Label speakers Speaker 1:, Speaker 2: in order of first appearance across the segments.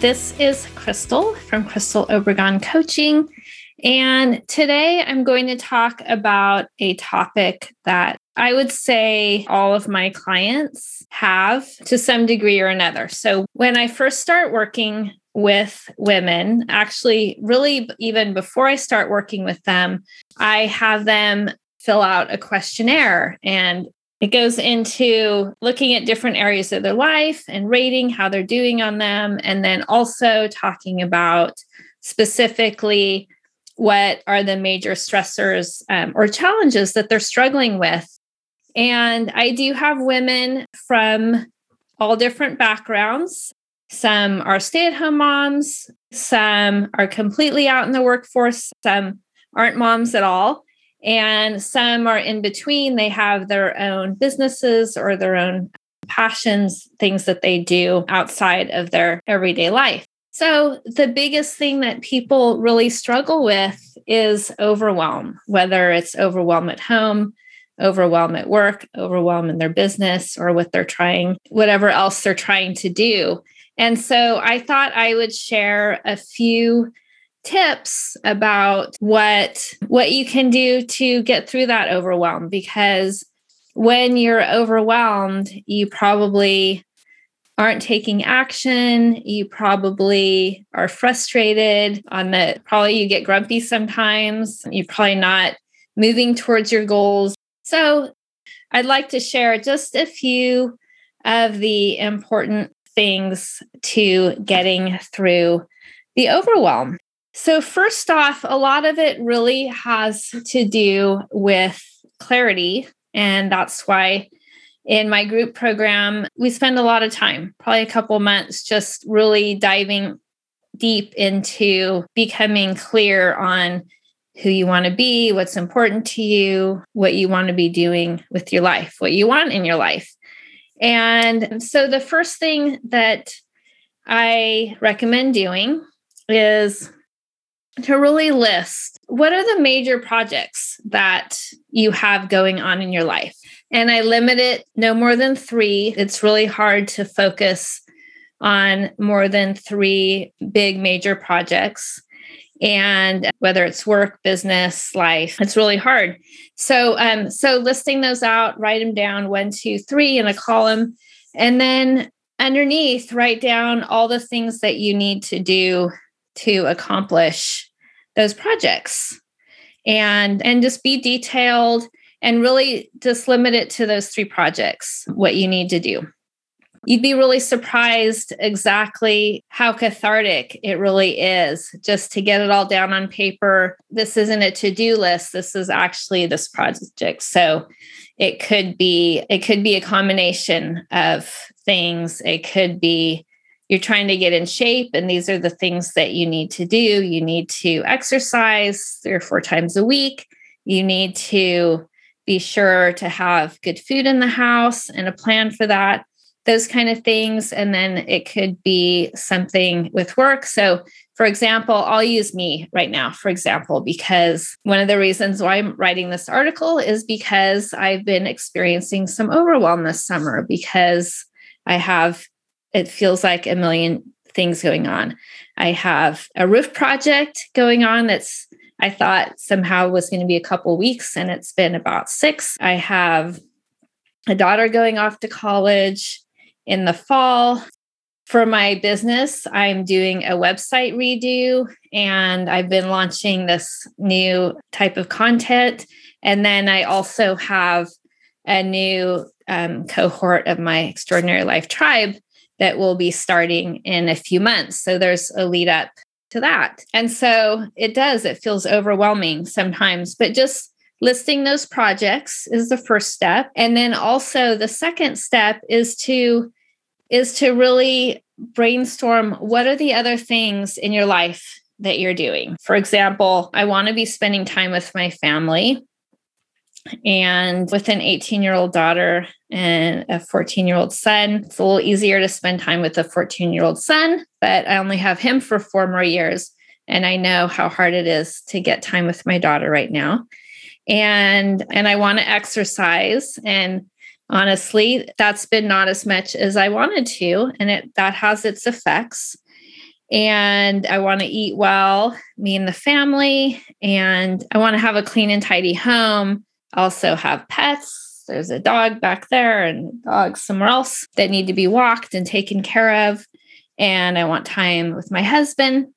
Speaker 1: This is Crystal from Crystal Obregon Coaching. And today I'm going to talk about a topic that I would say all of my clients have to some degree or another. So when I first start working with women, actually, really, even before I start working with them, I have them fill out a questionnaire and it goes into looking at different areas of their life and rating how they're doing on them, and then also talking about specifically what are the major stressors um, or challenges that they're struggling with. And I do have women from all different backgrounds. Some are stay at home moms, some are completely out in the workforce, some aren't moms at all. And some are in between. They have their own businesses or their own passions, things that they do outside of their everyday life. So, the biggest thing that people really struggle with is overwhelm, whether it's overwhelm at home, overwhelm at work, overwhelm in their business, or what they're trying, whatever else they're trying to do. And so, I thought I would share a few tips about what what you can do to get through that overwhelm because when you're overwhelmed you probably aren't taking action. You probably are frustrated on the probably you get grumpy sometimes. You're probably not moving towards your goals. So i'd like to share just a few of the important things to getting through the overwhelm so, first off, a lot of it really has to do with clarity. And that's why in my group program, we spend a lot of time, probably a couple months, just really diving deep into becoming clear on who you want to be, what's important to you, what you want to be doing with your life, what you want in your life. And so, the first thing that I recommend doing is to really list what are the major projects that you have going on in your life. And I limit it no more than three. It's really hard to focus on more than three big major projects. And whether it's work, business, life, it's really hard. So, um, so listing those out, write them down one, two, three in a column, and then underneath, write down all the things that you need to do to accomplish those projects. And and just be detailed and really just limit it to those three projects what you need to do. You'd be really surprised exactly how cathartic it really is just to get it all down on paper. This isn't a to-do list. This is actually this project. So it could be it could be a combination of things. It could be you're trying to get in shape and these are the things that you need to do. You need to exercise three or four times a week. You need to be sure to have good food in the house and a plan for that those kind of things. And then it could be something with work. So for example i'll use me right now for example because one of the reasons why i'm writing this article is because i've been experiencing some overwhelm this summer because i have it feels like a million things going on. I have a roof project going on that's I thought somehow was going to be a couple weeks and it's been about 6. I have a daughter going off to college in the fall. For my business, I'm doing a website redo and I've been launching this new type of content. And then I also have a new um, cohort of my Extraordinary Life Tribe that will be starting in a few months. So there's a lead up to that. And so it does, it feels overwhelming sometimes, but just listing those projects is the first step. And then also the second step is to is to really brainstorm what are the other things in your life that you're doing. For example, I want to be spending time with my family. And with an 18 year old daughter and a 14 year old son, it's a little easier to spend time with a 14 year old son, but I only have him for four more years. And I know how hard it is to get time with my daughter right now. And and I want to exercise and honestly that's been not as much as i wanted to and it that has its effects and I want to eat well, me and the family, and I want to have a clean and tidy home. Also, have pets. There's a dog back there and dogs somewhere else that need to be walked and taken care of. And I want time with my husband.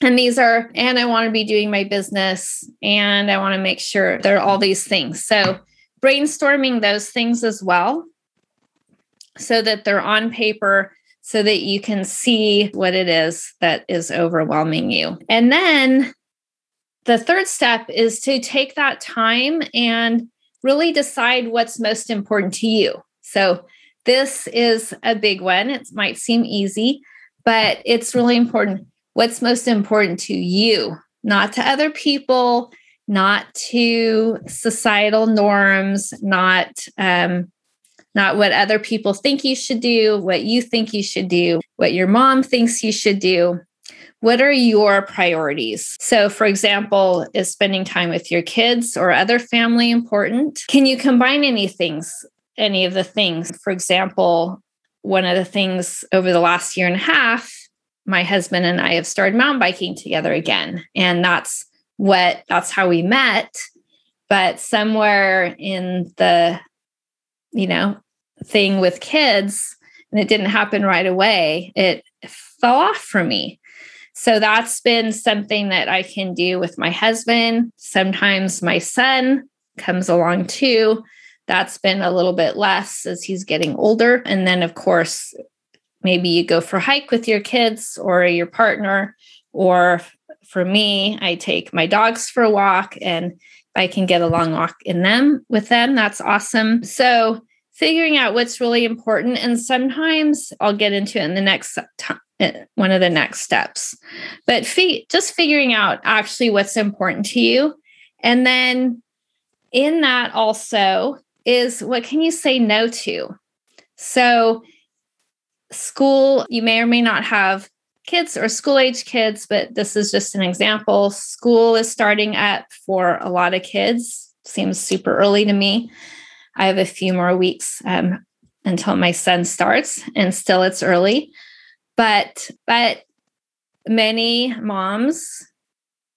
Speaker 1: And these are, and I want to be doing my business and I want to make sure there are all these things. So, brainstorming those things as well so that they're on paper so that you can see what it is that is overwhelming you. And then the third step is to take that time and really decide what's most important to you. So, this is a big one. It might seem easy, but it's really important. What's most important to you, not to other people, not to societal norms, not um, not what other people think you should do, what you think you should do, what your mom thinks you should do. What are your priorities? So, for example, is spending time with your kids or other family important? Can you combine any things, any of the things? For example, one of the things over the last year and a half, my husband and I have started mountain biking together again. And that's what, that's how we met. But somewhere in the, you know, thing with kids and it didn't happen right away, it fell off for me. So that's been something that I can do with my husband. Sometimes my son comes along too. That's been a little bit less as he's getting older. And then, of course, maybe you go for a hike with your kids or your partner. Or for me, I take my dogs for a walk and I can get a long walk in them with them. That's awesome. So figuring out what's really important. And sometimes I'll get into it in the next time one of the next steps. But fi- just figuring out actually what's important to you. And then in that also is what can you say no to? So school you may or may not have kids or school age kids but this is just an example. School is starting up for a lot of kids. Seems super early to me. I have a few more weeks um, until my son starts, and still it's early. But but many moms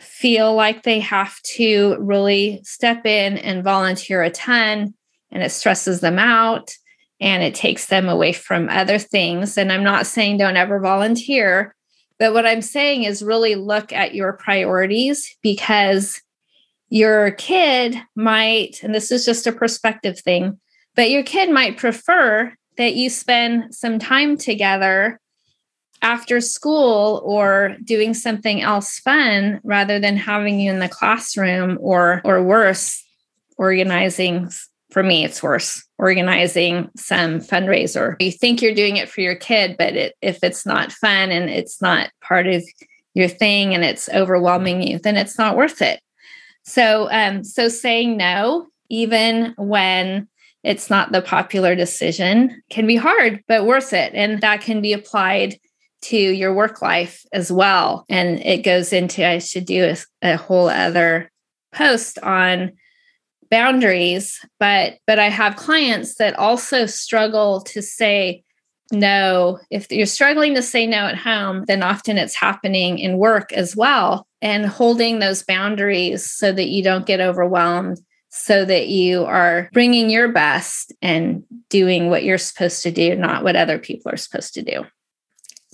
Speaker 1: feel like they have to really step in and volunteer a ton, and it stresses them out and it takes them away from other things. And I'm not saying don't ever volunteer, but what I'm saying is really look at your priorities because your kid might, and this is just a perspective thing, but your kid might prefer that you spend some time together after school or doing something else fun rather than having you in the classroom or or worse organizing for me it's worse organizing some fundraiser you think you're doing it for your kid but it, if it's not fun and it's not part of your thing and it's overwhelming you then it's not worth it so, um, so saying no, even when it's not the popular decision, can be hard, but worth it. And that can be applied to your work life as well. And it goes into, I should do a, a whole other post on boundaries but but i have clients that also struggle to say no. If you're struggling to say no at home then often it's happening in work as well. And holding those boundaries so that you don't get overwhelmed so that you are bringing your best and doing what you're supposed to do not what other people are supposed to do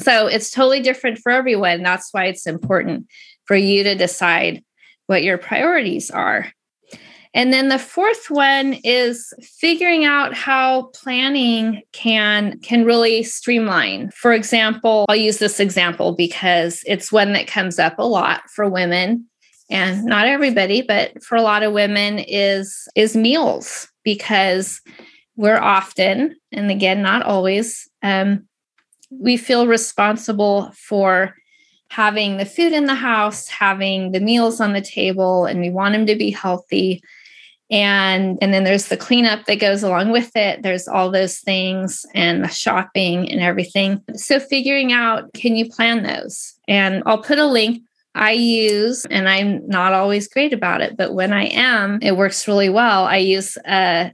Speaker 1: so it's totally different for everyone that's why it's important for you to decide what your priorities are and then the fourth one is figuring out how planning can can really streamline. For example, I'll use this example because it's one that comes up a lot for women and not everybody, but for a lot of women is is meals because we're often and again not always um, we feel responsible for having the food in the house, having the meals on the table, and we want them to be healthy. And, and then there's the cleanup that goes along with it. There's all those things and the shopping and everything. So figuring out can you plan those? And I'll put a link I use, and I'm not always great about it, but when I am, it works really well. I use a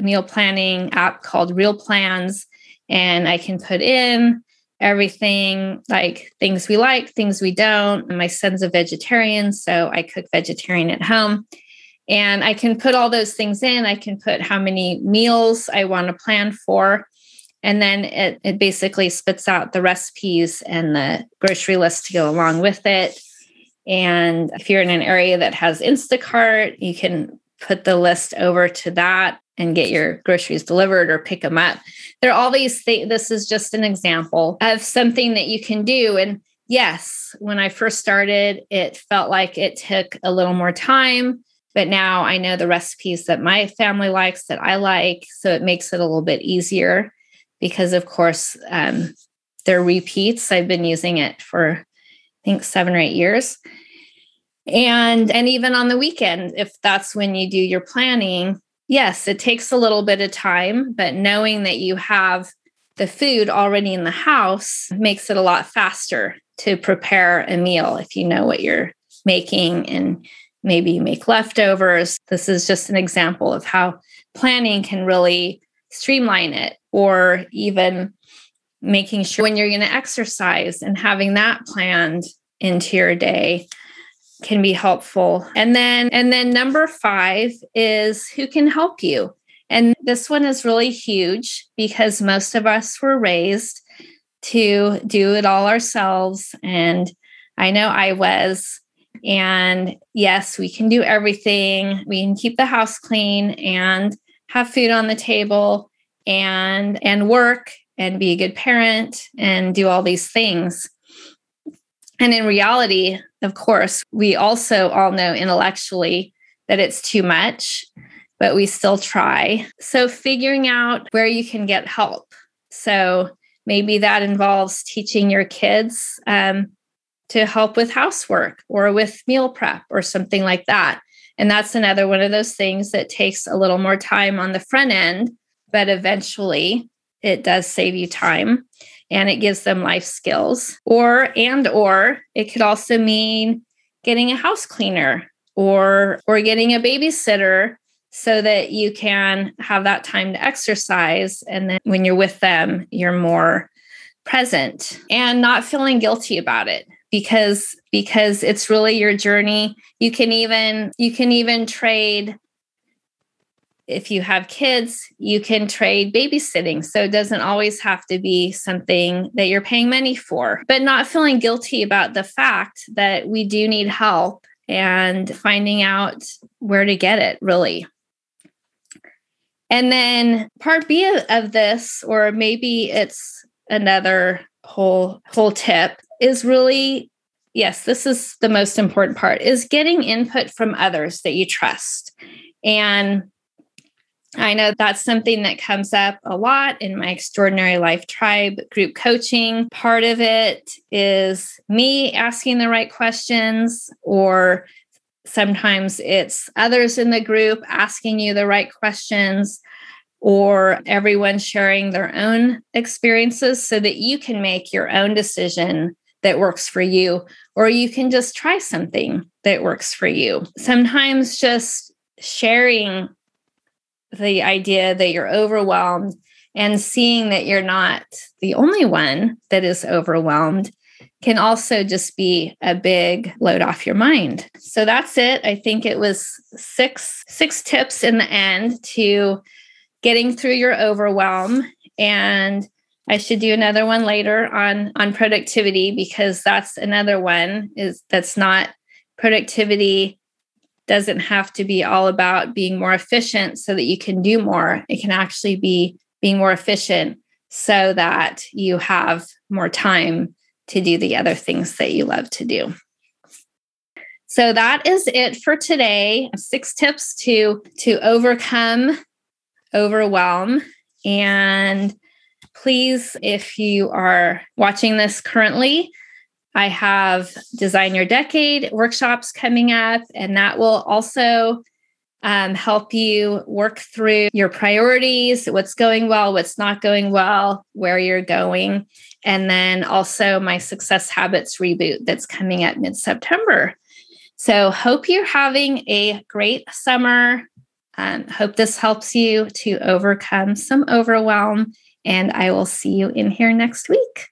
Speaker 1: meal planning app called Real Plans, and I can put in everything like things we like, things we don't. My son's a vegetarian, so I cook vegetarian at home. And I can put all those things in. I can put how many meals I want to plan for. And then it, it basically spits out the recipes and the grocery list to go along with it. And if you're in an area that has Instacart, you can put the list over to that and get your groceries delivered or pick them up. There are all these things. This is just an example of something that you can do. And yes, when I first started, it felt like it took a little more time. But now I know the recipes that my family likes, that I like. So it makes it a little bit easier because, of course, um, they're repeats. I've been using it for I think seven or eight years and and even on the weekend if that's when you do your planning yes it takes a little bit of time but knowing that you have the food already in the house makes it a lot faster to prepare a meal if you know what you're making and maybe you make leftovers. This is just an example of how planning can really streamline it or even making sure when you're going to exercise and having that planned into your day can be helpful. And then and then number 5 is who can help you. And this one is really huge because most of us were raised to do it all ourselves and I know I was and yes, we can do everything. We can keep the house clean and have food on the table and and work and be a good parent and do all these things. And in reality, of course, we also all know intellectually that it's too much, but we still try. So figuring out where you can get help. So maybe that involves teaching your kids um, to help with housework or with meal prep or something like that. And that's another one of those things that takes a little more time on the front end, but eventually it does save you time and it gives them life skills. Or and or it could also mean getting a house cleaner or or getting a babysitter so that you can have that time to exercise. And then when you're with them you're more present and not feeling guilty about it because because it's really your journey. You can even you can even trade if you have kids, you can trade babysitting. So it doesn't always have to be something that you're paying money for, but not feeling guilty about the fact that we do need help and finding out where to get it, really. And then part B of this, or maybe it's another whole whole tip, is really yes, this is the most important part is getting input from others that you trust. And I know that's something that comes up a lot in my Extraordinary Life Tribe group coaching. Part of it is me asking the right questions, or sometimes it's others in the group asking you the right questions, or everyone sharing their own experiences so that you can make your own decision that works for you, or you can just try something that works for you. Sometimes just sharing the idea that you're overwhelmed and seeing that you're not the only one that is overwhelmed can also just be a big load off your mind. So that's it. I think it was six six tips in the end to getting through your overwhelm and I should do another one later on on productivity because that's another one is that's not productivity doesn't have to be all about being more efficient so that you can do more. It can actually be being more efficient so that you have more time to do the other things that you love to do. So that is it for today. Six tips to to overcome overwhelm and please, if you are watching this currently, I have Design Your Decade workshops coming up, and that will also um, help you work through your priorities, what's going well, what's not going well, where you're going. And then also my Success Habits reboot that's coming at mid September. So, hope you're having a great summer. Um, hope this helps you to overcome some overwhelm. And I will see you in here next week.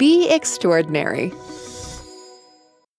Speaker 2: be extraordinary.